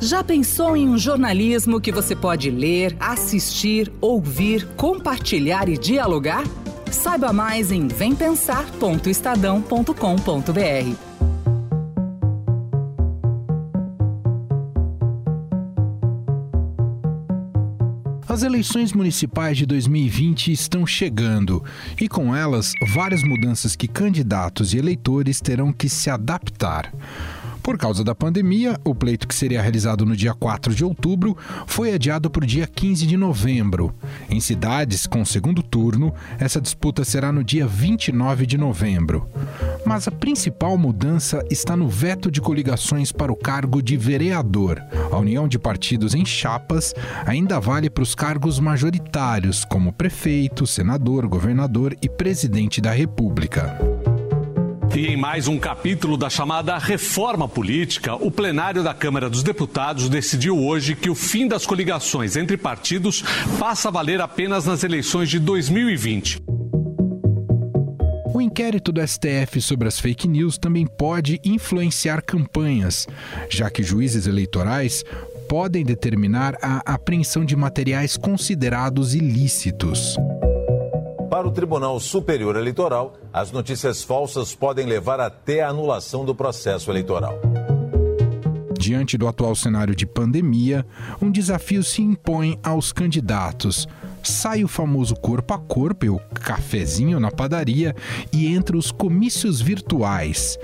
Já pensou em um jornalismo que você pode ler, assistir, ouvir, compartilhar e dialogar? Saiba mais em vempensar.estadão.com.br. As eleições municipais de 2020 estão chegando e, com elas, várias mudanças que candidatos e eleitores terão que se adaptar. Por causa da pandemia, o pleito que seria realizado no dia 4 de outubro foi adiado para o dia 15 de novembro. Em cidades com segundo turno, essa disputa será no dia 29 de novembro. Mas a principal mudança está no veto de coligações para o cargo de vereador. A união de partidos em chapas ainda vale para os cargos majoritários, como prefeito, senador, governador e presidente da República. E em mais um capítulo da chamada reforma política, o plenário da Câmara dos Deputados decidiu hoje que o fim das coligações entre partidos passa a valer apenas nas eleições de 2020. O inquérito do STF sobre as fake news também pode influenciar campanhas, já que juízes eleitorais podem determinar a apreensão de materiais considerados ilícitos. Para o Tribunal Superior Eleitoral, as notícias falsas podem levar até a anulação do processo eleitoral. Diante do atual cenário de pandemia, um desafio se impõe aos candidatos. Sai o famoso corpo a corpo, o cafezinho na padaria, e entra os comícios virtuais.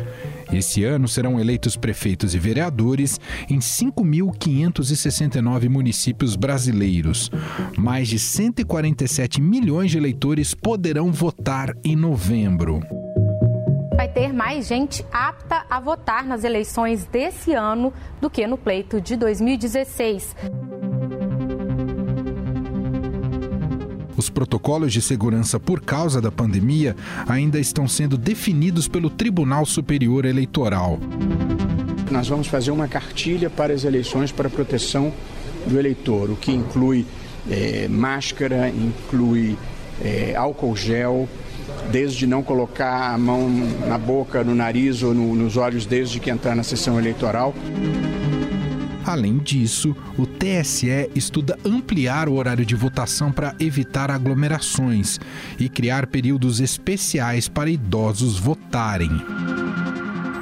Esse ano serão eleitos prefeitos e vereadores em 5.569 municípios brasileiros. Mais de 147 milhões de eleitores poderão votar em novembro vai ter mais gente apta a votar nas eleições desse ano do que no pleito de 2016. Protocolos de segurança por causa da pandemia ainda estão sendo definidos pelo Tribunal Superior Eleitoral. Nós vamos fazer uma cartilha para as eleições para proteção do eleitor, o que inclui é, máscara, inclui é, álcool gel, desde não colocar a mão na boca, no nariz ou no, nos olhos desde que entrar na sessão eleitoral. Além disso, o TSE estuda ampliar o horário de votação para evitar aglomerações e criar períodos especiais para idosos votarem.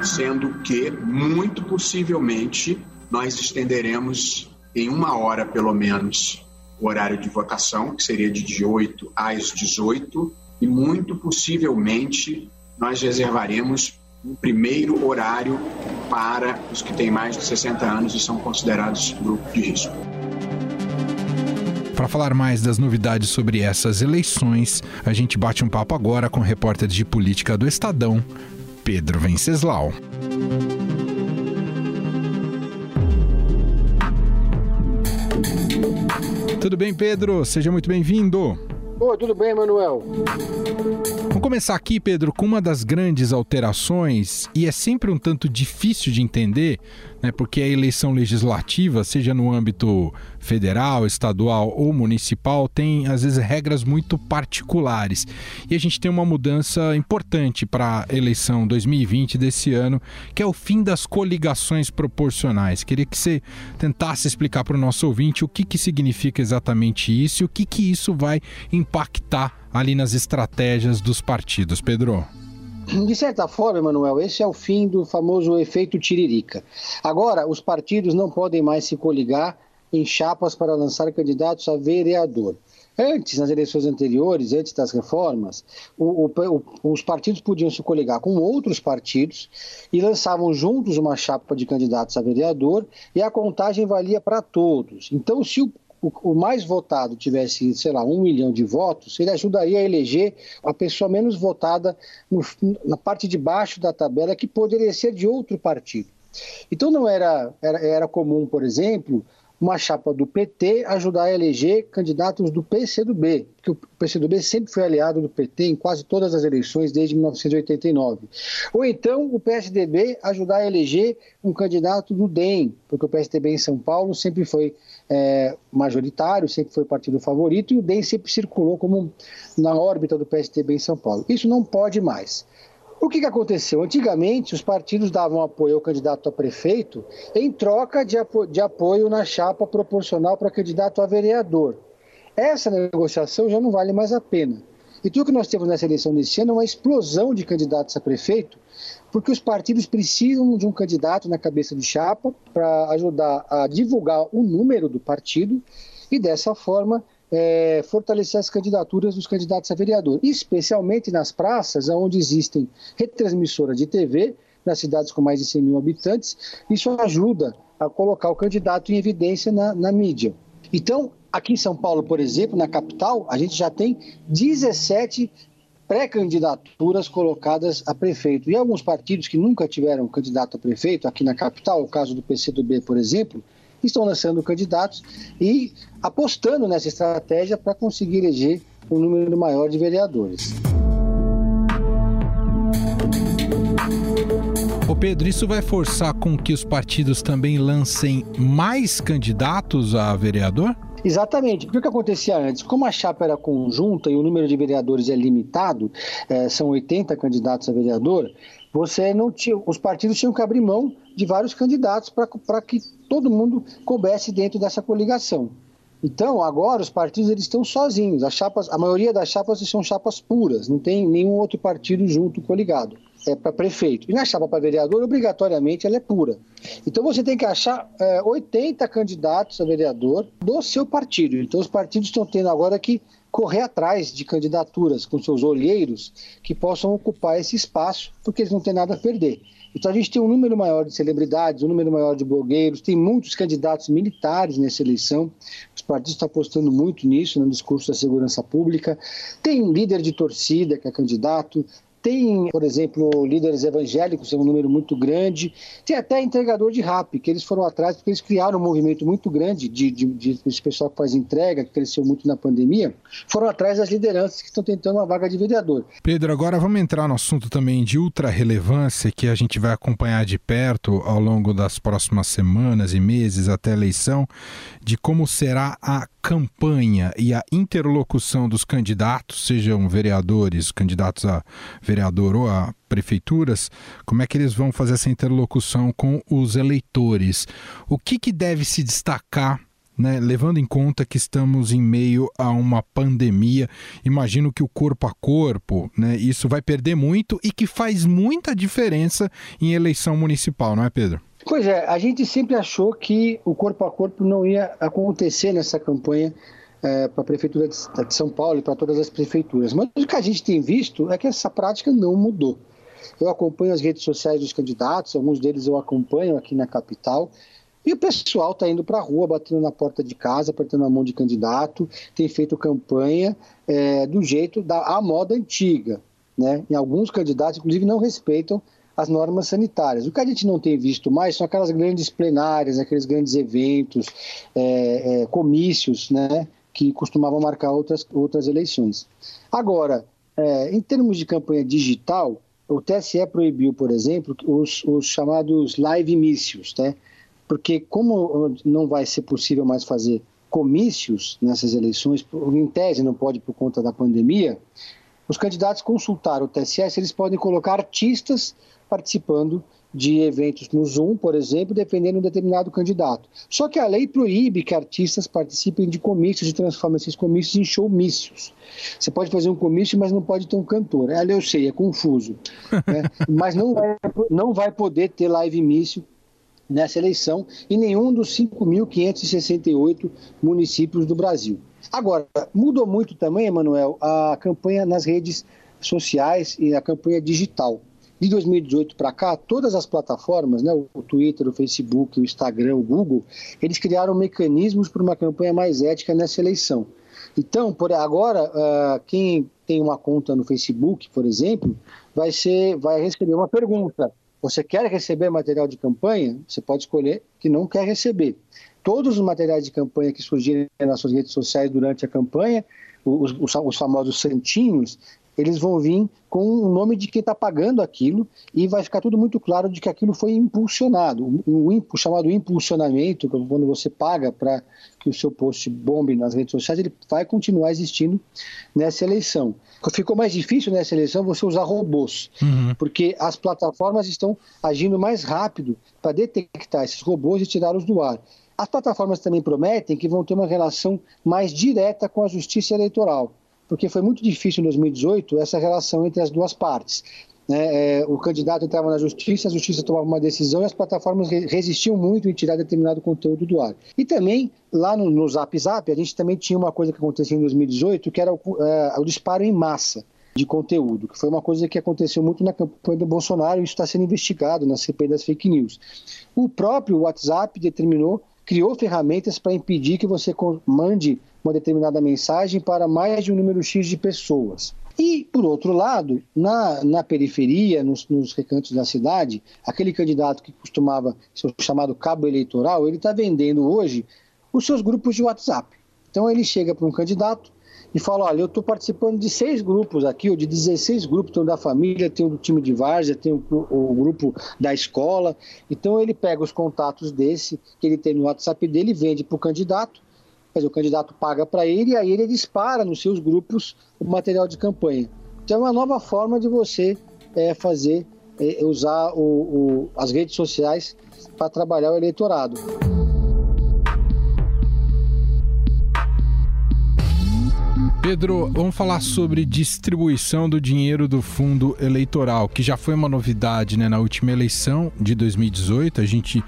Sendo que, muito possivelmente, nós estenderemos em uma hora pelo menos o horário de votação, que seria de 18 às 18, e muito possivelmente nós reservaremos um primeiro horário para os que têm mais de 60 anos e são considerados grupo de risco. Para falar mais das novidades sobre essas eleições, a gente bate um papo agora com o repórter de política do Estadão, Pedro Venceslau. Tudo bem, Pedro? Seja muito bem-vindo. Oi, tudo bem, Manuel? Vamos começar aqui, Pedro, com uma das grandes alterações, e é sempre um tanto difícil de entender, né, porque a eleição legislativa, seja no âmbito federal, estadual ou municipal, tem às vezes regras muito particulares. E a gente tem uma mudança importante para a eleição 2020 desse ano, que é o fim das coligações proporcionais. Queria que você tentasse explicar para o nosso ouvinte o que, que significa exatamente isso e o que, que isso vai impactar ali nas estratégias dos partidos. Pedro. De certa forma, Emanuel, esse é o fim do famoso efeito tiririca. Agora, os partidos não podem mais se coligar em chapas para lançar candidatos a vereador. Antes, nas eleições anteriores, antes das reformas, o, o, os partidos podiam se coligar com outros partidos e lançavam juntos uma chapa de candidatos a vereador e a contagem valia para todos. Então, se o o, o, mais votado tivesse, sei lá, um milhão de votos, ele ajudaria a eleger a pessoa menos votada no, na parte de baixo da tabela, que poderia ser de outro partido. Então não era, era, era comum, por exemplo, uma chapa do PT ajudar a eleger candidatos do PCdoB, porque o PCdoB sempre foi aliado do PT em quase todas as eleições desde 1989. Ou então o PSDB ajudar a eleger um candidato do DEM, porque o PSDB em São Paulo sempre foi é, majoritário, sempre foi partido favorito, e o DEM sempre circulou como na órbita do PSDB em São Paulo. Isso não pode mais. O que, que aconteceu? Antigamente, os partidos davam apoio ao candidato a prefeito em troca de, apo de apoio na chapa proporcional para candidato a vereador. Essa negociação já não vale mais a pena. E tudo que nós temos nessa eleição desse ano é uma explosão de candidatos a prefeito, porque os partidos precisam de um candidato na cabeça de chapa para ajudar a divulgar o número do partido e, dessa forma, é, fortalecer as candidaturas dos candidatos a vereador, especialmente nas praças onde existem retransmissoras de TV, nas cidades com mais de 100 mil habitantes. Isso ajuda a colocar o candidato em evidência na, na mídia. Então, aqui em São Paulo, por exemplo, na capital, a gente já tem 17 pré-candidaturas colocadas a prefeito. E alguns partidos que nunca tiveram candidato a prefeito, aqui na capital, o caso do PCdoB, por exemplo, estão lançando candidatos e apostando nessa estratégia para conseguir eleger um número maior de vereadores. Ô Pedro, isso vai forçar com que os partidos também lancem mais candidatos a vereador? Exatamente, porque o que acontecia antes, como a chapa era conjunta e o número de vereadores é limitado, é, são 80 candidatos a vereador, você não tinha, os partidos tinham que abrir mão de vários candidatos para que todo mundo coubesse dentro dessa coligação. Então, agora os partidos eles estão sozinhos. As chapas, a maioria das chapas são chapas puras, não tem nenhum outro partido junto coligado. É para prefeito. E na chapa para vereador, obrigatoriamente, ela é pura. Então você tem que achar é, 80 candidatos a vereador do seu partido. Então os partidos estão tendo agora que correr atrás de candidaturas com seus olheiros que possam ocupar esse espaço, porque eles não têm nada a perder. Então a gente tem um número maior de celebridades, um número maior de blogueiros, tem muitos candidatos militares nessa eleição. Os partidos estão apostando muito nisso no discurso da segurança pública. Tem líder de torcida que é candidato, tem, por exemplo, líderes evangélicos, é um número muito grande. Tem até entregador de rap, que eles foram atrás, porque eles criaram um movimento muito grande de, de, de, pessoal que faz entrega, que cresceu muito na pandemia. Foram atrás das lideranças que estão tentando uma vaga de vereador. Pedro, agora vamos entrar no assunto também de ultra relevância que a gente vai acompanhar de perto ao longo das próximas semanas e meses até a eleição, de como será a campanha e a interlocução dos candidatos, sejam vereadores, candidatos a vereador ou a prefeituras, como é que eles vão fazer essa interlocução com os eleitores? O que, que deve se destacar né, levando em conta que estamos em meio a uma pandemia, imagino que o corpo a corpo, né, isso vai perder muito e que faz muita diferença em eleição municipal, não é, Pedro? Pois é, a gente sempre achou que o corpo a corpo não ia acontecer nessa campanha é, para a Prefeitura de, São Paulo e para todas as prefeituras. Mas o que a gente tem visto é que essa prática não mudou. Eu acompanho as redes sociais dos candidatos, alguns deles eu acompanho aqui na capital, e o pessoal está indo para a rua, batendo na porta de casa, apertando a mão de candidato, tem feito campanha é, do jeito da moda antiga. Né? E alguns candidatos, inclusive, não respeitam as normas sanitárias. O que a gente não tem visto mais são aquelas grandes plenárias, aqueles grandes eventos, é, é, comícios, né, que costumavam marcar outras, outras eleições. Agora, é, em termos de campanha digital, o TSE proibiu, por exemplo, os, os chamados live mícios, né? porque como não vai ser possível mais fazer comícios nessas eleições, em tese não pode por conta da pandemia, os candidatos consultaram o TSE se eles podem colocar artistas participando de eventos no Zoom, por exemplo, defendendo um determinado candidato. Só que a lei proíbe que artistas participem de comícios e transformem esses comícios em showmícios. Você pode fazer um comício, mas não pode ter um cantor. Ela eu sei, é confuso. Né? mas não vai, não vai poder ter live mício nessa eleição em nenhum dos 5.568 municípios do Brasil. Agora, mudou muito também, Emanuel, a campanha nas redes sociais e a campanha digital de 2018 para cá, todas as plataformas, né, o Twitter, o Facebook, o Instagram, o Google, eles criaram mecanismos para uma campanha mais ética nessa eleição. Então, por agora, uh, quem tem uma conta no Facebook, por exemplo, vai ser, vai receber uma pergunta. Você quer receber material de campanha? Você pode escolher que não quer receber. Todos os materiais de campanha que surgirem nas suas redes sociais durante a campanha, os, os famosos santinhos, eles vão vir com o nome de quem está pagando aquilo e vai ficar tudo muito claro de que aquilo foi impulsionado. O, o chamado impulsionamento, quando você paga para que o seu post bombe nas redes sociais, ele vai continuar existindo nessa eleição. Ficou mais difícil nessa eleição você usar robôs, uhum. porque as plataformas estão agindo mais rápido para detectar esses robôs e tirá-los do ar. As plataformas também prometem que vão ter uma relação mais direta com a justiça eleitoral porque foi muito difícil em 2018 essa relação entre as duas partes. Né? É, o candidato entrava na justiça, a justiça tomava uma decisão e as plataformas resistiam muito em tirar determinado conteúdo do ar. E também, lá no, no Zap Zap, a gente também tinha uma coisa que acontecia em 2018, que era o, é, o disparo em massa de conteúdo, que foi uma coisa que aconteceu muito na campanha do Bolsonaro e isso está sendo investigado na CPI das fake news. O próprio WhatsApp determinou, criou ferramentas para impedir que você mande uma determinada mensagem para mais de um número X de pessoas. E, por outro lado, na, na periferia, nos, nos, recantos da cidade, aquele candidato que costumava ser chamado cabo eleitoral, ele está vendendo hoje os seus grupos de WhatsApp. Então ele chega para um candidato e fala, olha, eu estou participando de seis grupos aqui, ou de 16 grupos, tem o da família, tem o do time de várzea, tem o, o, grupo da escola. Então ele pega os contatos desse, que ele tem no WhatsApp dele, vende para o candidato, Quer dizer, o candidato paga para ele e aí ele dispara nos seus grupos o material de campanha. Então é uma nova forma de você é, fazer, é, usar o, o, as redes sociais para trabalhar o eleitorado. Pedro, vamos falar sobre distribuição do dinheiro do fundo eleitoral, que já foi uma novidade né, na última eleição de 2018. A gente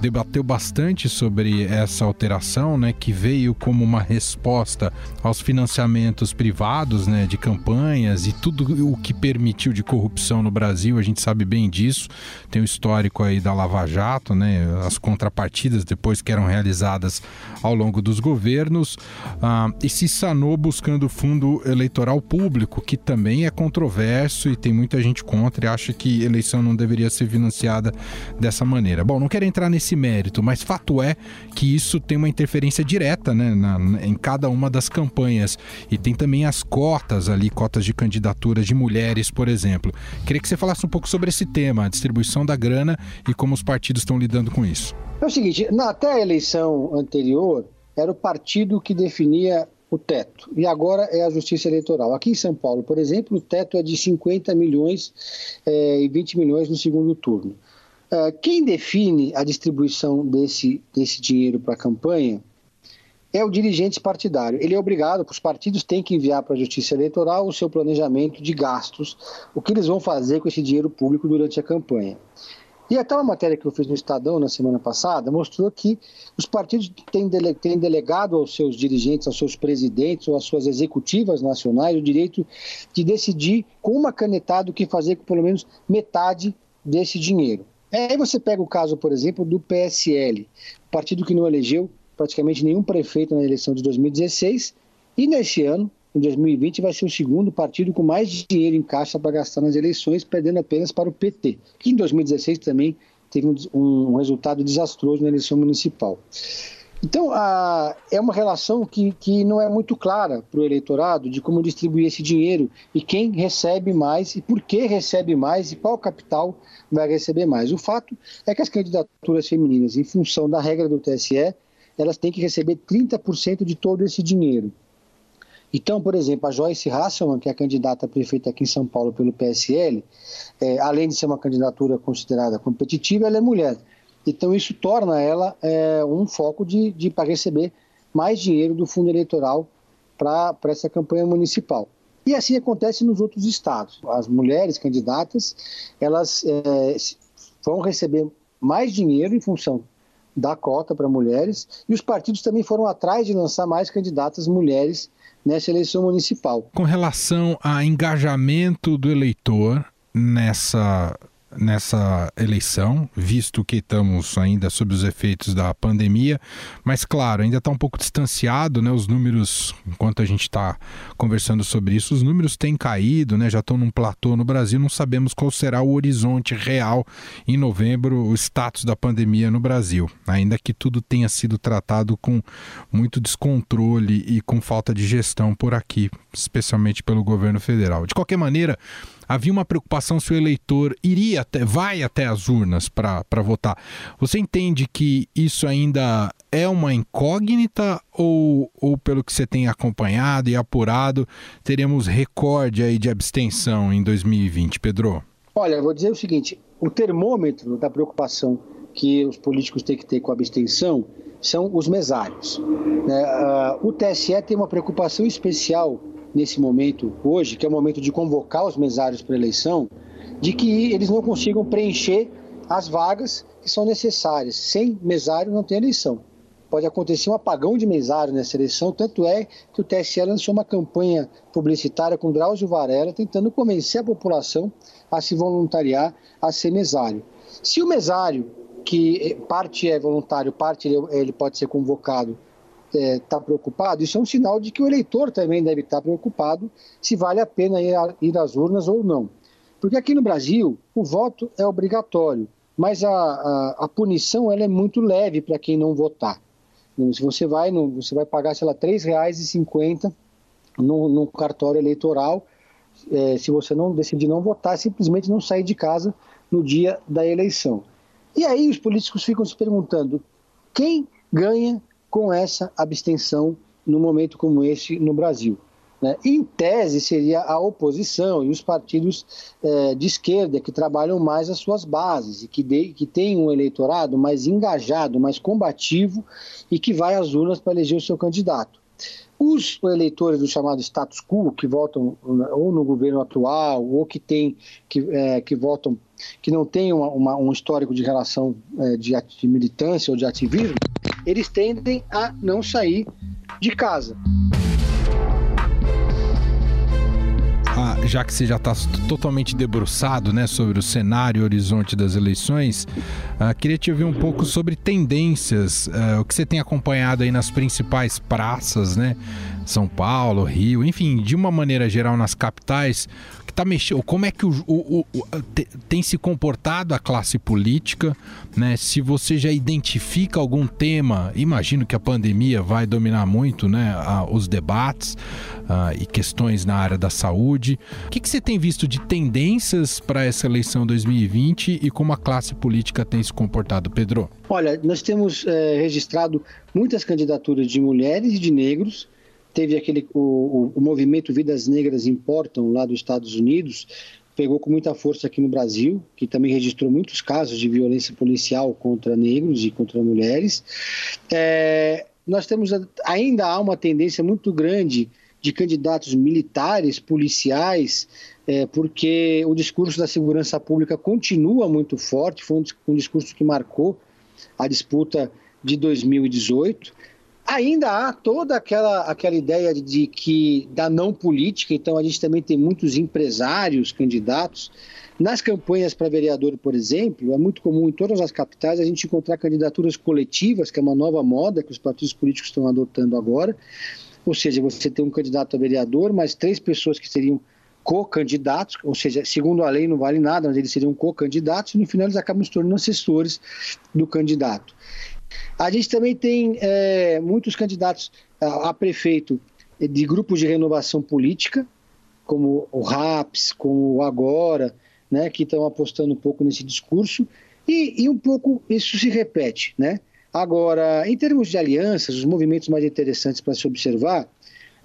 debateu bastante sobre essa alteração, né, que veio como uma resposta aos financiamentos privados, né, de campanhas e tudo o que permitiu de corrupção no Brasil. A gente sabe bem disso. Tem o histórico aí da Lava Jato, né, as contrapartidas depois que eram realizadas ao longo dos governos, ah, e se sanou buscando fundo eleitoral público, que também é controverso e tem muita gente contra e acha que eleição não deveria ser financiada dessa maneira. Bom, não quero entrar nesse esse mérito, mas fato é que isso tem uma interferência direta né, na, em cada uma das campanhas. E tem também as cotas ali, cotas de candidaturas de mulheres, por exemplo. Queria que você falasse um pouco sobre esse tema, a distribuição da grana e como os partidos estão lidando com isso. É o seguinte, na, até a eleição anterior, era o partido que definia o teto. E agora é a Justiça Eleitoral. Aqui em São Paulo, por exemplo, o teto é de 50 milhões é, e 20 milhões no segundo turno. Uh, quem define a distribuição desse, desse dinheiro para a campanha é o dirigente partidário. Ele é obrigado, os partidos têm que enviar para a Justiça Eleitoral o seu planejamento de gastos, o que eles vão fazer com esse dinheiro público durante a campanha. E até uma matéria que eu fiz no Estadão na semana passada mostrou que os partidos têm, dele, têm delegado aos seus dirigentes, aos seus presidentes ou às suas executivas nacionais o direito de decidir com uma canetada o que fazer com pelo menos metade desse dinheiro. Aí você pega o caso, por exemplo, do PSL, partido que não elegeu praticamente nenhum prefeito na eleição de 2016, e nesse ano, em 2020, vai ser o segundo partido com mais dinheiro em caixa para gastar nas eleições, perdendo apenas para o PT, que em 2016 também teve um, um resultado desastroso na eleição municipal. Então, a, é uma relação que, que não é muito clara para o eleitorado de como distribuir esse dinheiro e quem recebe mais e por que recebe mais e qual capital vai receber mais. O fato é que as candidaturas femininas, em função da regra do TSE, elas têm que receber 30% de todo esse dinheiro. Então, por exemplo, a Joyce Hasselman, que é a candidata a prefeita aqui em São Paulo pelo PSL, é, além de ser uma candidatura considerada competitiva, ela é mulher. Então, isso torna ela é, um foco de, de para receber mais dinheiro do fundo eleitoral para essa campanha municipal. E assim acontece nos outros estados. As mulheres candidatas, elas é, vão receber mais dinheiro em função da cota para mulheres, e os partidos também foram atrás de lançar mais candidatas mulheres nessa eleição municipal. Com relação a engajamento do eleitor nessa nessa eleição, visto que estamos ainda sob os efeitos da pandemia, mas claro, ainda está um pouco distanciado, né? Os números, enquanto a gente está conversando sobre isso, os números têm caído, né? Já estão num platô no Brasil, não sabemos qual será o horizonte real em novembro, o status da pandemia no Brasil, ainda que tudo tenha sido tratado com muito descontrole e com falta de gestão por aqui, especialmente pelo governo federal. De qualquer maneira, havia uma preocupação se o eleitor iria até, vai até as urnas para votar. Você entende que isso ainda é uma incógnita ou, ou pelo que você tem acompanhado e apurado, teremos recorde aí de abstenção em 2020, Pedro? Olha, eu vou dizer o seguinte, o termômetro da preocupação que os políticos têm que ter com a abstenção são os mesários. Né? Uh, o TSE tem uma preocupação especial nesse momento hoje, que é o momento de convocar os mesários para eleição, de que eles não consigam preencher as vagas que são necessárias. Sem mesário não tem eleição. Pode acontecer um apagão de mesário nessa eleição, tanto é que o TSE lançou uma campanha publicitária com Drauzio Varela, tentando convencer a população a se voluntariar a ser mesário. Se o mesário, que parte é voluntário, parte ele pode ser convocado está é, tá preocupado, isso é um sinal de que o eleitor também deve estar tá preocupado se vale a pena ir, a, ir às urnas ou não. Porque aqui no Brasil, o voto é obrigatório, mas a, a, a punição ela é muito leve para quem não votar. Se você vai, no, você vai pagar, sei lá, R$ 3,50 no, no cartório eleitoral, é, se você não decidir não votar, simplesmente não sair de casa no dia da eleição. E aí os políticos ficam se perguntando quem ganha com essa abstenção no momento como este no Brasil. Né? Em tese, seria a oposição e os partidos eh, de esquerda que trabalham mais as suas bases e que, de, que têm um eleitorado mais engajado, mais combativo e que vai às urnas para eleger o seu candidato. Os eleitores do chamado status quo, que votam ou no governo atual, ou que, tem, que, é, que votam, que não têm um histórico de relação de, de militância ou de ativismo, eles tendem a não sair de casa. Ah, já que você já está totalmente debruçado né, sobre o cenário e horizonte das eleições, ah, queria te ouvir um pouco sobre tendências, ah, o que você tem acompanhado aí nas principais praças, né? São Paulo, Rio, enfim, de uma maneira geral nas capitais, que tá mexendo, como é que o, o, o, tem se comportado a classe política, né? Se você já identifica algum tema, imagino que a pandemia vai dominar muito, né? os debates uh, e questões na área da saúde. O que, que você tem visto de tendências para essa eleição 2020 e como a classe política tem se comportado, Pedro? Olha, nós temos é, registrado muitas candidaturas de mulheres e de negros teve aquele o, o, movimento Vidas Negras Importam lá dos Estados Unidos pegou com muita força aqui no Brasil, que também registrou muitos casos de violência policial contra negros e contra mulheres. É, nós temos ainda há uma tendência muito grande de candidatos militares, policiais, é, porque o discurso da segurança pública continua muito forte, foi um, um discurso que marcou a disputa de 2018 ainda há toda aquela, aquela ideia de, que da não política, então a gente também tem muitos empresários candidatos. Nas campanhas para vereador, por exemplo, é muito comum em todas as capitais a gente encontrar candidaturas coletivas, que é uma nova moda que os partidos políticos estão adotando agora. Ou seja, você tem um candidato a vereador, mais três pessoas que seriam co-candidatos, ou seja, segundo a lei não vale nada, mas eles seriam co-candidatos, e no final eles acabam se tornando assessores do candidato. A gente também tem é, muitos candidatos a, a, prefeito de grupos de renovação política, como o RAPS, como o Agora, né, que estão apostando um pouco nesse discurso, e, e um pouco isso se repete. Né? Agora, em termos de alianças, os movimentos mais interessantes para se observar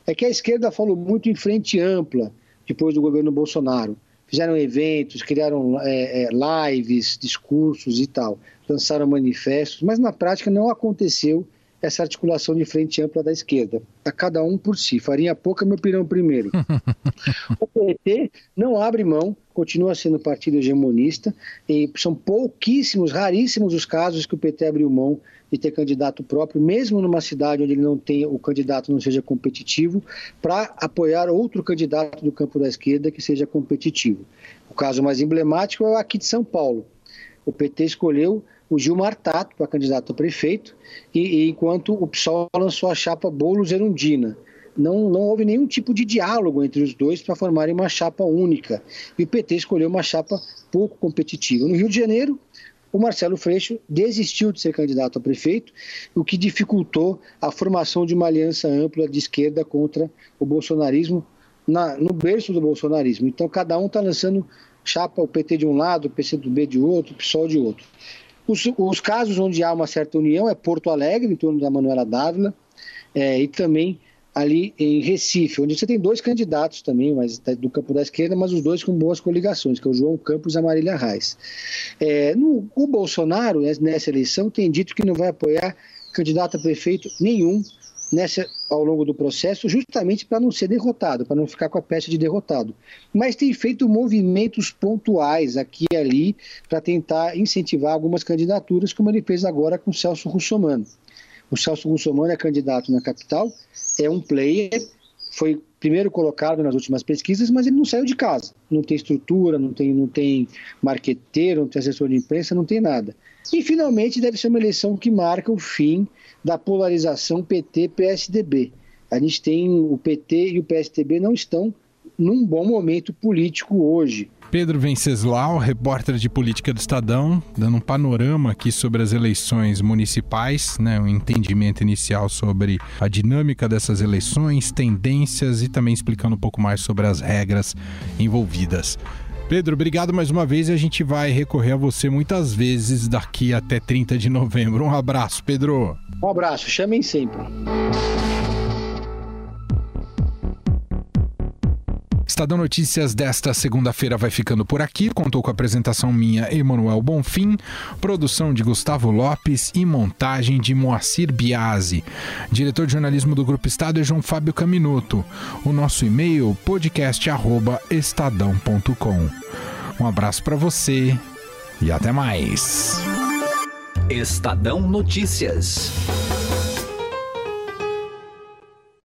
é que a esquerda falou muito em frente ampla depois do governo Bolsonaro. Fizeram eventos, criaram é, é, lives, discursos e tal. Lançaram manifestos, mas na prática não aconteceu essa articulação de frente ampla da esquerda. A cada um por si. Farinha pouca, meu pirão primeiro. o PT não abre mão, continua sendo partido hegemonista, e são pouquíssimos, raríssimos os casos que o PT abriu mão de ter candidato próprio, mesmo numa cidade onde ele não tem, o candidato não seja competitivo, para apoiar outro candidato do campo da esquerda que seja competitivo. O caso mais emblemático é o aqui de São Paulo. O PT escolheu o Gilmar Tato para candidato a prefeito, e, e, enquanto o PSOL lançou a chapa Boulos Erundina. Não, não houve nenhum tipo de diálogo entre os dois para formarem uma chapa única. E o PT escolheu uma chapa pouco competitiva. No Rio de Janeiro, o Marcelo Freixo desistiu de ser candidato a prefeito, o que dificultou a formação de uma aliança ampla de esquerda contra o bolsonarismo na, no berço do bolsonarismo. Então, cada um está lançando chapa, o PT de um lado, o PCdoB de outro, o PSOL de outro. Os, os, casos onde há uma certa união é Porto Alegre, em torno da Manuela Dávila, é, e também ali em Recife, onde você tem dois candidatos também, mas do campo da esquerda, mas os dois com boas coligações, que é o João Campos e a Marília Reis. É, no, o Bolsonaro, nessa eleição, tem dito que não vai apoiar candidato a prefeito nenhum nessa, ao longo do processo, justamente para não ser derrotado, para não ficar com a peça de derrotado. Mas tem feito movimentos pontuais aqui e ali para tentar incentivar algumas candidaturas, como ele fez agora com o Celso Russomano. O Celso Russomano é candidato na capital, é um player, foi primeiro colocado nas últimas pesquisas, mas ele não saiu de casa. Não tem estrutura, não tem, não tem marqueteiro, não tem assessor de imprensa, não tem nada. E finalmente deve ser uma eleição que marca o fim da polarização PT-PSDB. A gente tem o PT e o PSDB não estão num bom momento político hoje. Pedro Venceslau, repórter de política do Estadão, dando um panorama aqui sobre as eleições municipais, né, um entendimento inicial sobre a dinâmica dessas eleições, tendências e também explicando um pouco mais sobre as regras envolvidas. Pedro, obrigado mais uma vez e a gente vai recorrer a você muitas vezes daqui até 30 de novembro. Um abraço, Pedro. Um abraço, chamem sempre. Estadão Notícias desta segunda-feira vai ficando por aqui. Contou com a apresentação minha, Emanuel Bonfim, produção de Gustavo Lopes e montagem de Moacir Biasi. Diretor de jornalismo do Grupo Estado é João Fábio Caminuto. O nosso e-mail podcast@estadão.com. Um abraço para você e até mais. Estadão Notícias.